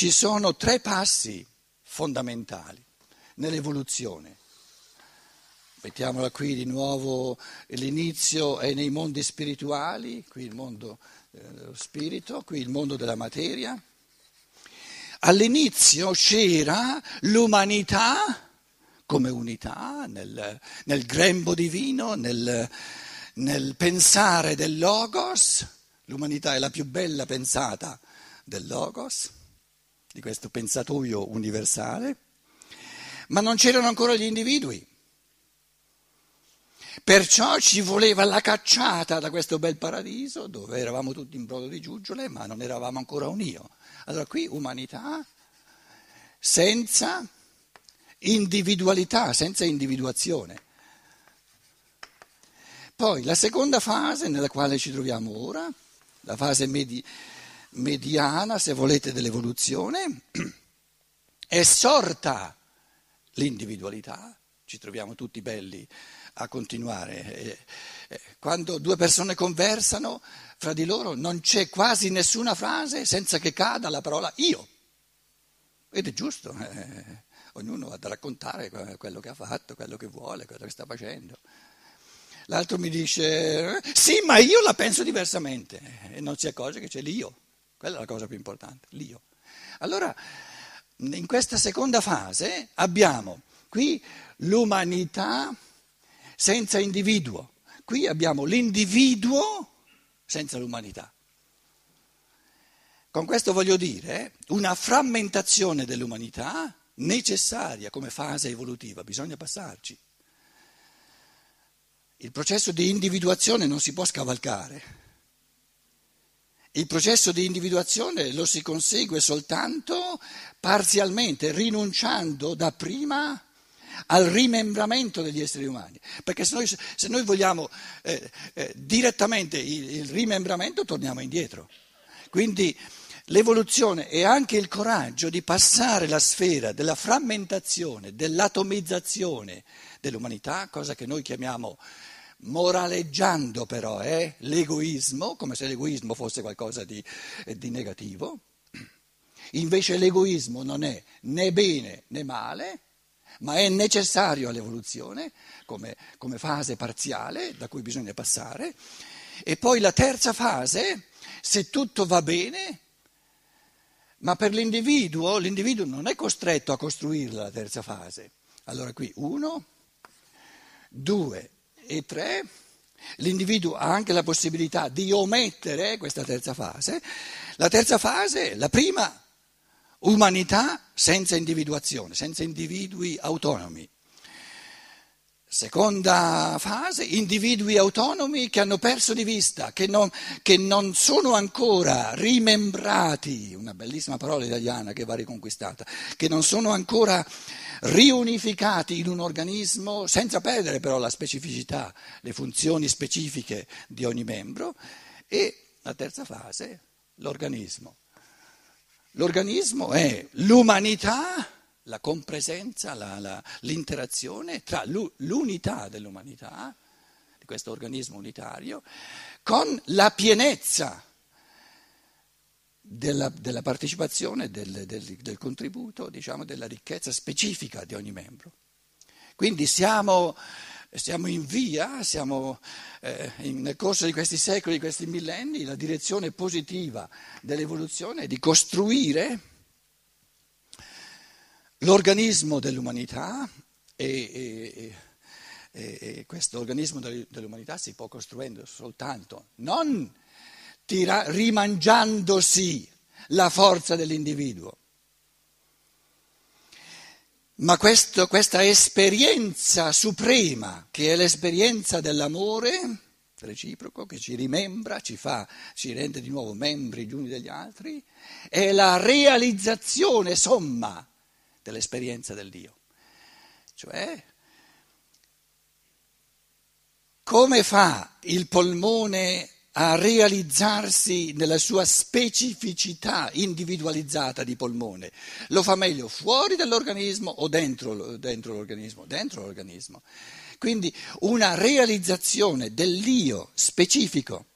ci sono tre passi fondamentali nell'evoluzione. Mettiamola qui di nuovo, l'inizio è nei mondi spirituali, qui il mondo eh, dello spirito, qui il mondo della materia. All'inizio c'era l'umanità come unità nel, nel grembo divino, nel, nel pensare del Logos. L'umanità è la più bella pensata del Logos, di questo pensatoio universale, ma non c'erano ancora gli individui. Perciò ci voleva la cacciata da questo bel paradiso dove eravamo tutti in brodo di giuggiole, ma non eravamo ancora un io. Allora qui umanità senza individualità, senza individuazione. Poi la seconda fase nella quale ci troviamo ora, la fase medi- mediana, se volete, dell'evoluzione, è sorta l'individualità, ci troviamo tutti belli a continuare. Quando due persone conversano fra di loro non c'è quasi nessuna frase senza che cada la parola io. Ed è giusto, eh, ognuno ha da raccontare quello che ha fatto, quello che vuole, quello che sta facendo. L'altro mi dice, sì, ma io la penso diversamente e non si accorge che c'è l'io, quella è la cosa più importante, l'io. Allora, in questa seconda fase abbiamo qui l'umanità senza individuo. Qui abbiamo l'individuo senza l'umanità. Con questo voglio dire una frammentazione dell'umanità necessaria come fase evolutiva, bisogna passarci. Il processo di individuazione non si può scavalcare. Il processo di individuazione lo si consegue soltanto parzialmente, rinunciando da prima al rimembramento degli esseri umani, perché se noi, se noi vogliamo eh, eh, direttamente il, il rimembramento torniamo indietro. Quindi l'evoluzione è anche il coraggio di passare la sfera della frammentazione, dell'atomizzazione dell'umanità, cosa che noi chiamiamo moraleggiando però eh, l'egoismo, come se l'egoismo fosse qualcosa di, eh, di negativo. Invece l'egoismo non è né bene né male, ma è necessario all'evoluzione come, come fase parziale da cui bisogna passare. E poi la terza fase, se tutto va bene, ma per l'individuo, l'individuo non è costretto a costruirla la terza fase. Allora qui uno, due e tre, l'individuo ha anche la possibilità di omettere questa terza fase. La terza fase, la prima Umanità senza individuazione, senza individui autonomi. Seconda fase, individui autonomi che hanno perso di vista, che non, che non, sono ancora rimembrati, una bellissima parola italiana che va riconquistata, che non sono ancora riunificati in un organismo senza perdere però la specificità, le funzioni specifiche di ogni membro. E la terza fase, l'organismo L'organismo è l'umanità, la compresenza, la, la, l'interazione tra l'unità dell'umanità, di questo organismo unitario, con la pienezza della, della partecipazione, del, del, del contributo, diciamo, della ricchezza specifica di ogni membro. Quindi siamo siamo in via, siamo eh, in, nel corso di questi secoli, di questi millenni, la direzione positiva dell'evoluzione è di costruire l'organismo dell'umanità e, e, e questo organismo dell'umanità si può costruendo soltanto non tira, rimangiandosi la forza dell'individuo, ma questo, questa esperienza suprema, che è l'esperienza dell'amore reciproco, che ci rimembra, ci fa, ci rende di nuovo membri gli uni degli altri, è la realizzazione somma dell'esperienza del Dio. Cioè, come fa il polmone a realizzarsi nella sua specificità individualizzata di polmone. Lo fa meglio fuori dall'organismo o dentro, dentro l'organismo? Dentro l'organismo. Quindi una realizzazione dell'io specifico,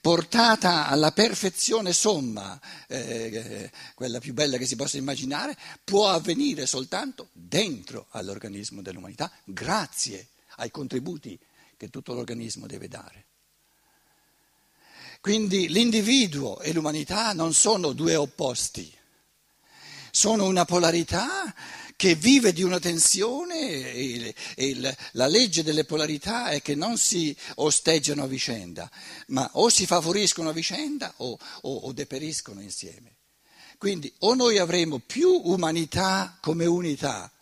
portata alla perfezione somma, eh, quella più bella che si possa immaginare, può avvenire soltanto dentro all'organismo dell'umanità, grazie ai contributi che tutto l'organismo deve dare. Quindi l'individuo e l'umanità non sono due opposti, sono una polarità che vive di una tensione e, e la legge delle polarità è che non si osteggiano a vicenda, ma o si favoriscono a vicenda o, o, o deperiscono insieme. Quindi o noi avremo più umanità come unità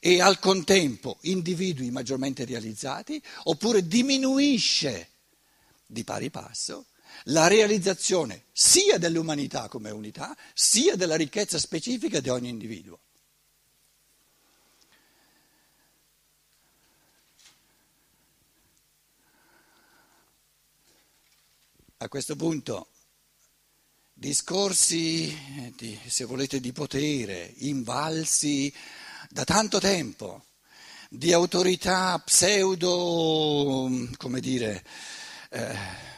e al contempo individui maggiormente realizzati, oppure diminuisce di pari passo la realizzazione sia dell'umanità come unità, sia della ricchezza specifica di ogni individuo. A questo punto discorsi, di, se volete, di potere, invalsi da tanto tempo, di autorità pseudo, come dire, eh,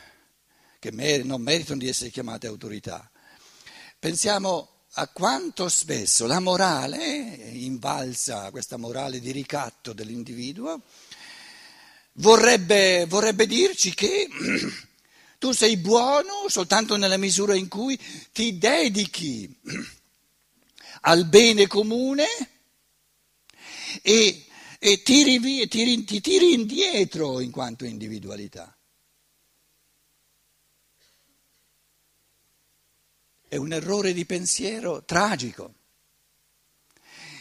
che non meritano di essere chiamate autorità. Pensiamo a quanto spesso la morale, invalsa questa morale di ricatto dell'individuo, vorrebbe, vorrebbe dirci che Tu sei buono soltanto nella misura in cui ti dedichi al bene comune e, e tiri, tiri, ti tiri indietro in quanto individualità. È un errore di pensiero tragico,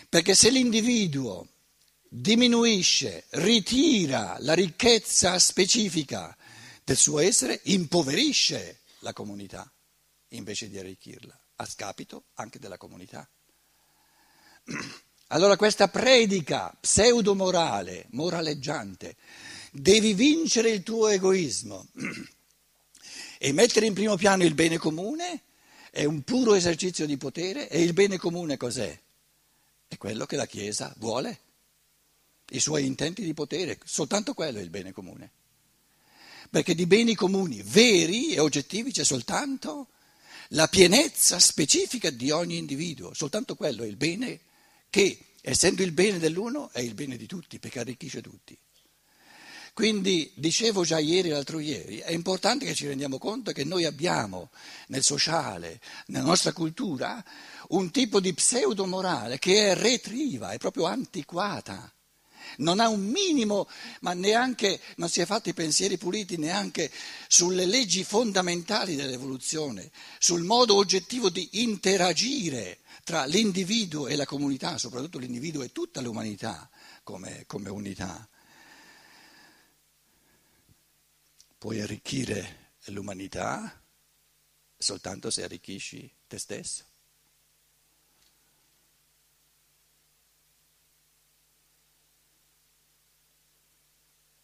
perché se l'individuo diminuisce, ritira la ricchezza specifica del suo essere impoverisce la comunità invece di arricchirla, a scapito anche della comunità. Allora questa predica pseudo-morale, moraleggiante, devi vincere il tuo egoismo e mettere in primo piano il bene comune è un puro esercizio di potere e il bene comune cos'è? È quello che la Chiesa vuole, i suoi intenti di potere, soltanto quello è il bene comune perché di beni comuni veri e oggettivi c'è soltanto la pienezza specifica di ogni individuo, soltanto quello è il bene che, essendo il bene dell'uno, è il bene di tutti, perché arricchisce tutti. Quindi, dicevo già ieri e l'altro ieri, è importante che ci rendiamo conto che noi abbiamo nel sociale, nella nostra cultura, un tipo di pseudo-morale che è retriva, è proprio antiquata non ha un minimo, ma neanche, non si è fatto i pensieri puliti neanche sulle leggi fondamentali dell'evoluzione, sul modo oggettivo di interagire tra l'individuo e la comunità, soprattutto l'individuo e tutta l'umanità come, come unità. Puoi arricchire l'umanità soltanto se arricchisci te stesso.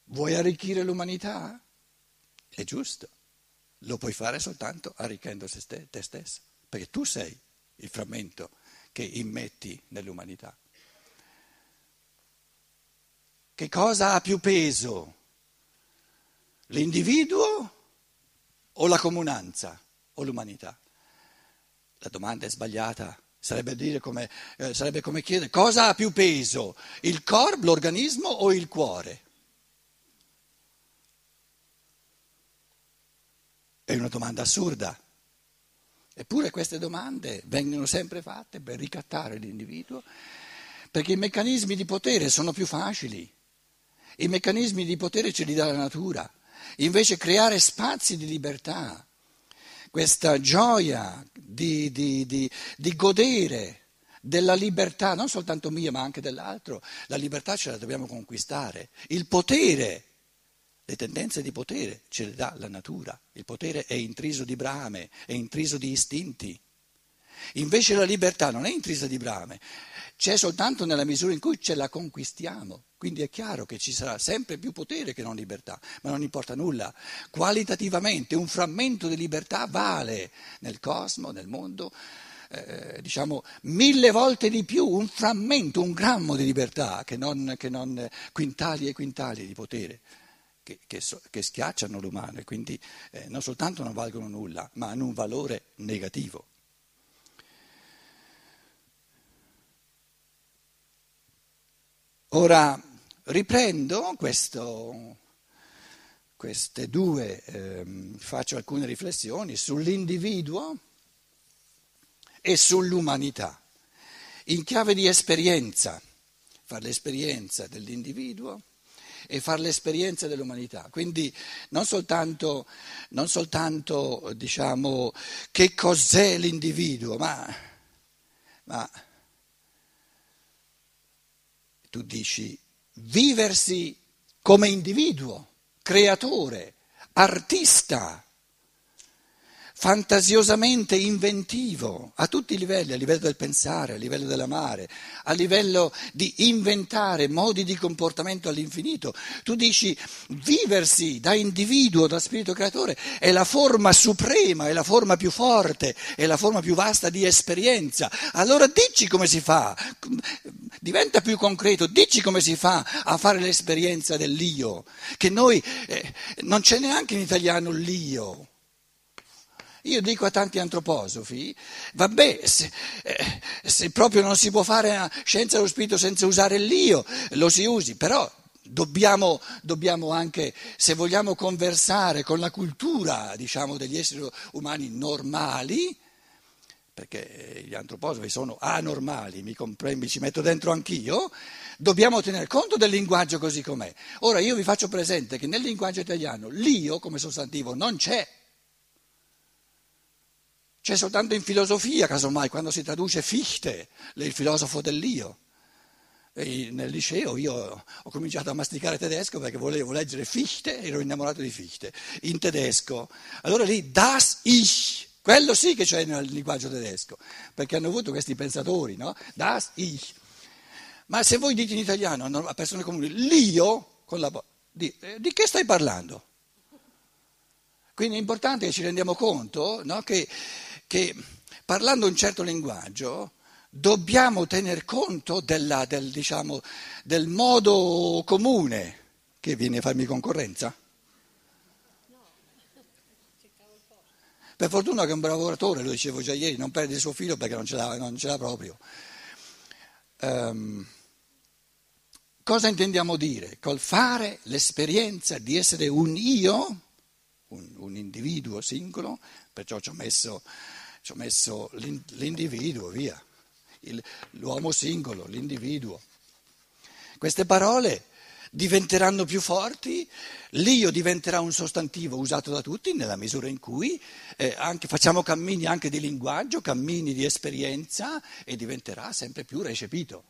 Vuoi arricchire l'umanità? È giusto, lo puoi fare soltanto arricchendo te stesso, perché tu sei il frammento che immetti nell'umanità. Che cosa ha più peso? L'individuo o la comunanza o l'umanità? La domanda è sbagliata, sarebbe, come, eh, sarebbe come chiedere cosa ha più peso, il corpo, l'organismo o il cuore? È una domanda assurda. Eppure queste domande vengono sempre fatte per ricattare l'individuo, perché i meccanismi di potere sono più facili. I meccanismi di potere ce li dà la natura. Invece creare spazi di libertà, questa gioia di, di, di, di godere della libertà, non soltanto mia ma anche dell'altro, la libertà ce la dobbiamo conquistare. Il potere le tendenze di potere ce le dà la natura, il potere è intriso di brame, è intriso di istinti. Invece la libertà non è intrisa di brame, c'è soltanto nella misura in cui ce la conquistiamo. Quindi è chiaro che ci sarà sempre più potere che non libertà, ma non importa nulla. Qualitativamente un frammento di libertà vale nel cosmo, nel mondo, eh, diciamo mille volte di più un frammento, un grammo di libertà che non, che non quintali e quintali di potere che, che, che schiacciano l'umano e quindi eh, non soltanto non valgono nulla, ma hanno un valore negativo. Ora riprendo questo, queste due, eh, faccio alcune riflessioni sull'individuo e sull'umanità, in chiave di esperienza, fare l'esperienza dell'individuo e fare l'esperienza dell'umanità. Quindi non soltanto, non soltanto diciamo, che cos'è l'individuo, ma, ma tu dici viversi come individuo, creatore, artista fantasiosamente inventivo a tutti i livelli, a livello del pensare, a livello dell'amare, a livello di inventare modi di comportamento all'infinito. Tu dici viversi da individuo, da spirito creatore, è la forma suprema, è la forma più forte, è la forma più vasta di esperienza. Allora dici come si fa, diventa più concreto, dici come si fa a fare l'esperienza dell'io, che noi eh, non c'è neanche in italiano l'io. Io dico a tanti antroposofi, vabbè, se, eh, se proprio non si può fare una scienza dello spirito senza usare l'io, lo si usi, però Dobbiamo, dobbiamo, anche, se vogliamo conversare con la cultura diciamo, degli esseri umani normali, perché gli antroposofi sono anormali, mi, mi ci metto dentro anch'io, dobbiamo tener conto del linguaggio così com'è. Ora io vi faccio presente che nel linguaggio italiano l'io come sostantivo non c'è. C'è soltanto in filosofia, casomai, quando si traduce Fichte, il filosofo dell'io. E nel liceo io ho cominciato a masticare tedesco perché volevo leggere Fichte, ero innamorato di Fichte, in tedesco. Allora lì, das Ich, quello sì che c'è nel linguaggio tedesco, perché hanno avuto questi pensatori, no? Das Ich. Ma se voi dite in italiano a persone comuni, l'io, con la, di, eh, di che stai parlando? Quindi è importante che ci rendiamo conto no, che che parlando un certo linguaggio dobbiamo tener conto della, del, diciamo, del modo comune che viene a farmi concorrenza. Per fortuna che è un bravo oratore, lo dicevo già ieri, non perde il suo filo perché non ce l'ha, non ce l'ha proprio. Um, cosa intendiamo dire? Col fare l'esperienza di essere un io, un, un individuo singolo, perciò ci ho messo ci ho messo l'individuo, via, Il, l'uomo singolo, l'individuo. Queste parole diventeranno più forti, l'io diventerà un sostantivo usato da tutti nella misura in cui eh, anche, facciamo cammini anche di linguaggio, cammini di esperienza e diventerà sempre più recepito.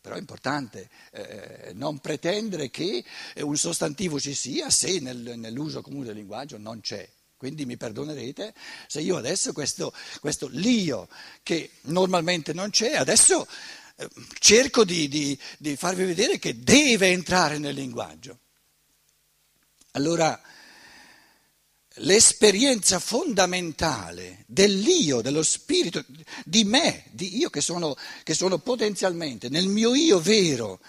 Però è importante eh, non pretendere che un sostantivo ci sia se nel, nell'uso comune del linguaggio non c'è. Quindi mi perdonerete se io adesso questo, questo l'io che normalmente non c'è, adesso eh, cerco di, di, di farvi vedere che deve entrare nel linguaggio. Allora, l'esperienza fondamentale dell'io, dello spirito, di me, di io che sono, che sono potenzialmente, nel mio io vero,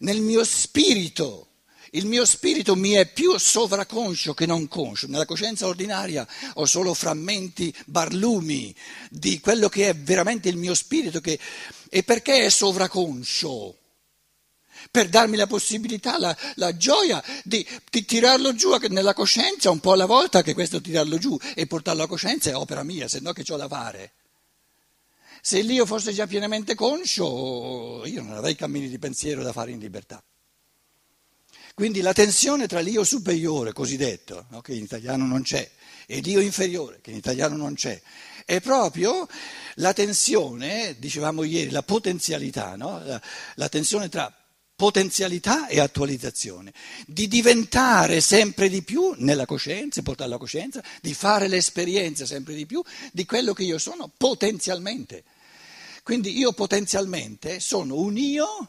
nel mio spirito, il mio spirito mi è più sovraconscio che non conscio. Nella coscienza ordinaria ho solo frammenti, barlumi di quello che è veramente il mio spirito. Che... E perché è sovraconscio? Per darmi la possibilità, la, la gioia di, di, tirarlo giù nella coscienza un po' alla volta, che questo tirarlo giù e portarlo alla coscienza è opera mia, se no che ho da fare. Se l'io fosse già pienamente conscio, io non avrei cammini di pensiero da fare in libertà. Quindi la tensione tra l'io superiore, cosiddetto, no, che in italiano non c'è, e l'io inferiore, che in italiano non c'è, è proprio la tensione, dicevamo ieri, la potenzialità, no? la, la tensione tra potenzialità e attualizzazione, di diventare sempre di più nella coscienza, portare la coscienza, di fare l'esperienza sempre di più di quello che io sono potenzialmente. Quindi io potenzialmente sono un io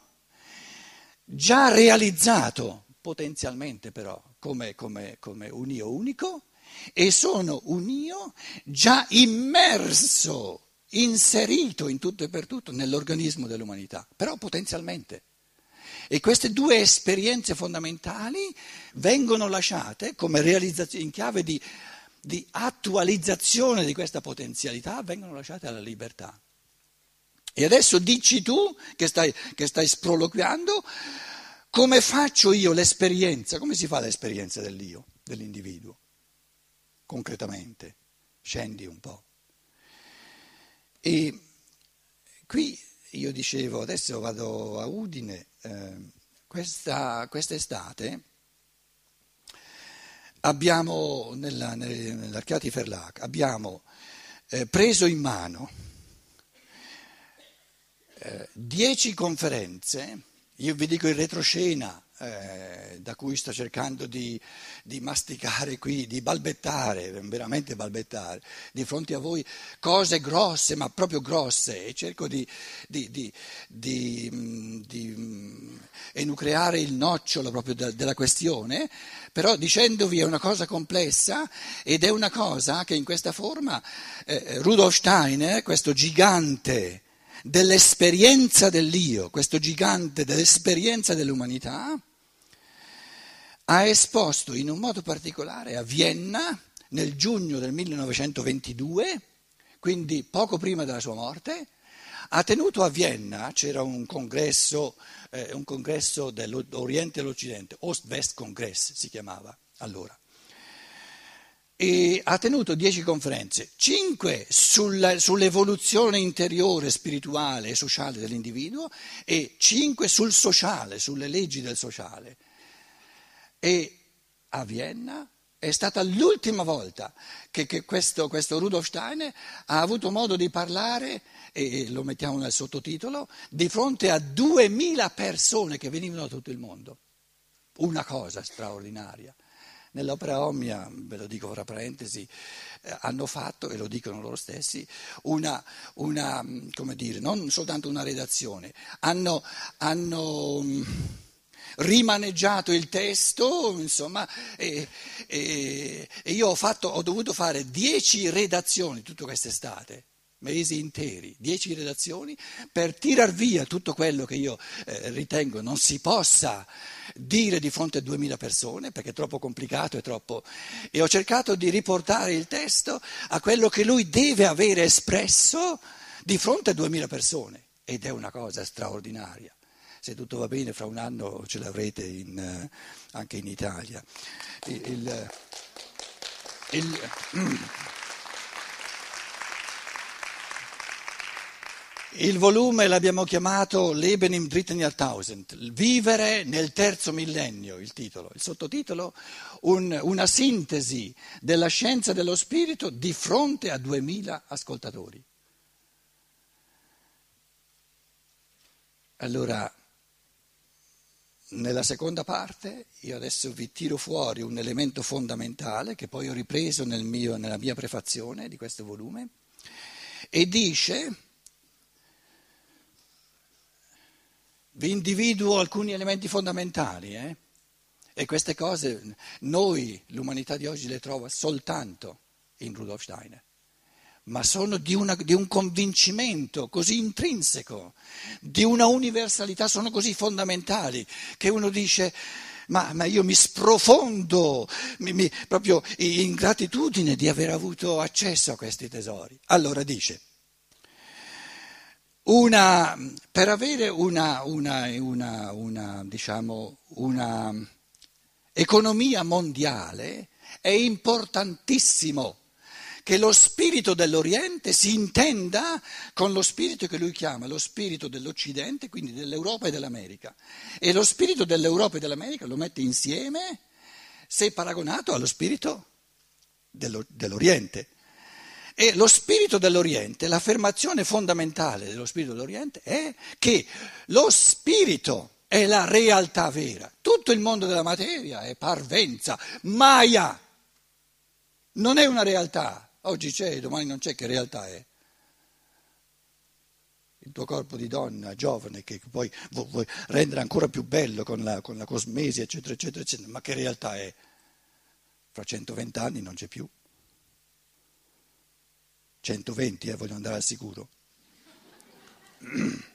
già realizzato potenzialmente però come, come, come un io unico e sono un io già immerso, inserito in tutto e per tutto nell'organismo dell'umanità, però potenzialmente. E queste due esperienze fondamentali vengono lasciate come in chiave di, di attualizzazione di questa potenzialità, vengono lasciate alla libertà. E adesso dici tu che stai, che stai sproloquiando, come faccio io l'esperienza? Come si fa l'esperienza dell'io, dell'individuo? Concretamente, scendi un po'. E qui io dicevo, adesso vado a Udine, eh, questa, quest'estate abbiamo, nella, nell'Archiati Ferlac, abbiamo eh, preso in mano eh, dieci conferenze, io vi dico in retroscena, eh, da cui sto cercando di, di, masticare qui, di balbettare, veramente balbettare, di fronte a voi cose grosse, ma proprio grosse, e cerco di, di, di mm, enucleare il nocciolo proprio de, della questione, però dicendovi è una cosa complessa ed è una cosa che in questa forma eh, Rudolf Steiner, questo gigante, dell'esperienza dell'io, questo gigante dell'esperienza dell'umanità, ha esposto in un modo particolare a Vienna nel giugno del 1922, quindi poco prima della sua morte, ha tenuto a Vienna, c'era un congresso, eh, un congresso dell'Oriente e dell'Occidente, Ost-West Congress si chiamava allora, e ha tenuto dieci conferenze, cinque sulla, sull'evoluzione interiore, spirituale e sociale dell'individuo e cinque sul sociale, sulle leggi del sociale. E a Vienna è stata l'ultima volta che, che questo, questo, Rudolf Steiner ha avuto modo di parlare, e lo mettiamo nel sottotitolo, di fronte a duemila persone che venivano da tutto il mondo. Una cosa straordinaria. Nell'opera Omnia, ve lo dico fra parentesi, eh, hanno fatto, e lo dicono loro stessi, una, una come dire, non soltanto una redazione, hanno, hanno mm, rimaneggiato il testo, insomma, e, e, e io ho, fatto, ho dovuto fare dieci redazioni tutta quest'estate mesi interi, dieci redazioni, per tirar via tutto quello che io eh, ritengo non si possa dire di fronte a duemila persone, perché è troppo complicato e troppo... E ho cercato di riportare il testo a quello che lui deve avere espresso di fronte a duemila persone, ed è una cosa straordinaria. Se tutto va bene, fra un anno ce l'avrete in, eh, anche in Italia. Il, il, il, Il volume l'abbiamo chiamato Leben im dritten Jahrtausend, Vivere nel terzo millennio, il titolo. Il sottotitolo, un, una sintesi della scienza dello spirito di fronte a duemila ascoltatori. Allora, nella seconda parte io adesso vi tiro fuori un elemento fondamentale che poi ho ripreso nel mio, nella mia prefazione di questo volume e dice vi individuo alcuni elementi fondamentali eh? e queste cose noi, l'umanità di oggi, le trova soltanto in Rudolf Steiner, ma sono di, una, di un convincimento così intrinseco, di una universalità, sono così fondamentali che uno dice... Ma, ma, io mi sprofondo mi, mi, proprio in gratitudine di aver avuto accesso a questi tesori. Allora dice, una, per avere una, una, una diciamo, economia mondiale è importantissimo che lo spirito dell'Oriente si intenda con lo spirito che lui chiama lo spirito dell'Occidente, quindi dell'Europa e dell'America. E lo spirito dell'Europa e dell'America lo mette insieme se paragonato allo spirito dell'Oriente. E lo spirito dell'Oriente, l'affermazione fondamentale dello spirito dell'Oriente è che lo spirito è la realtà vera. Tutto il mondo della materia è parvenza, maya. Non è una realtà. Oggi c'è, domani non c'è, che realtà è? il tuo corpo di donna giovane che poi vuoi rendere ancora più bello con la, con la cosmesi, eccetera, eccetera, eccetera, ma che realtà è? Fra 120 anni non c'è più. 120, eh, voglio andare al sicuro.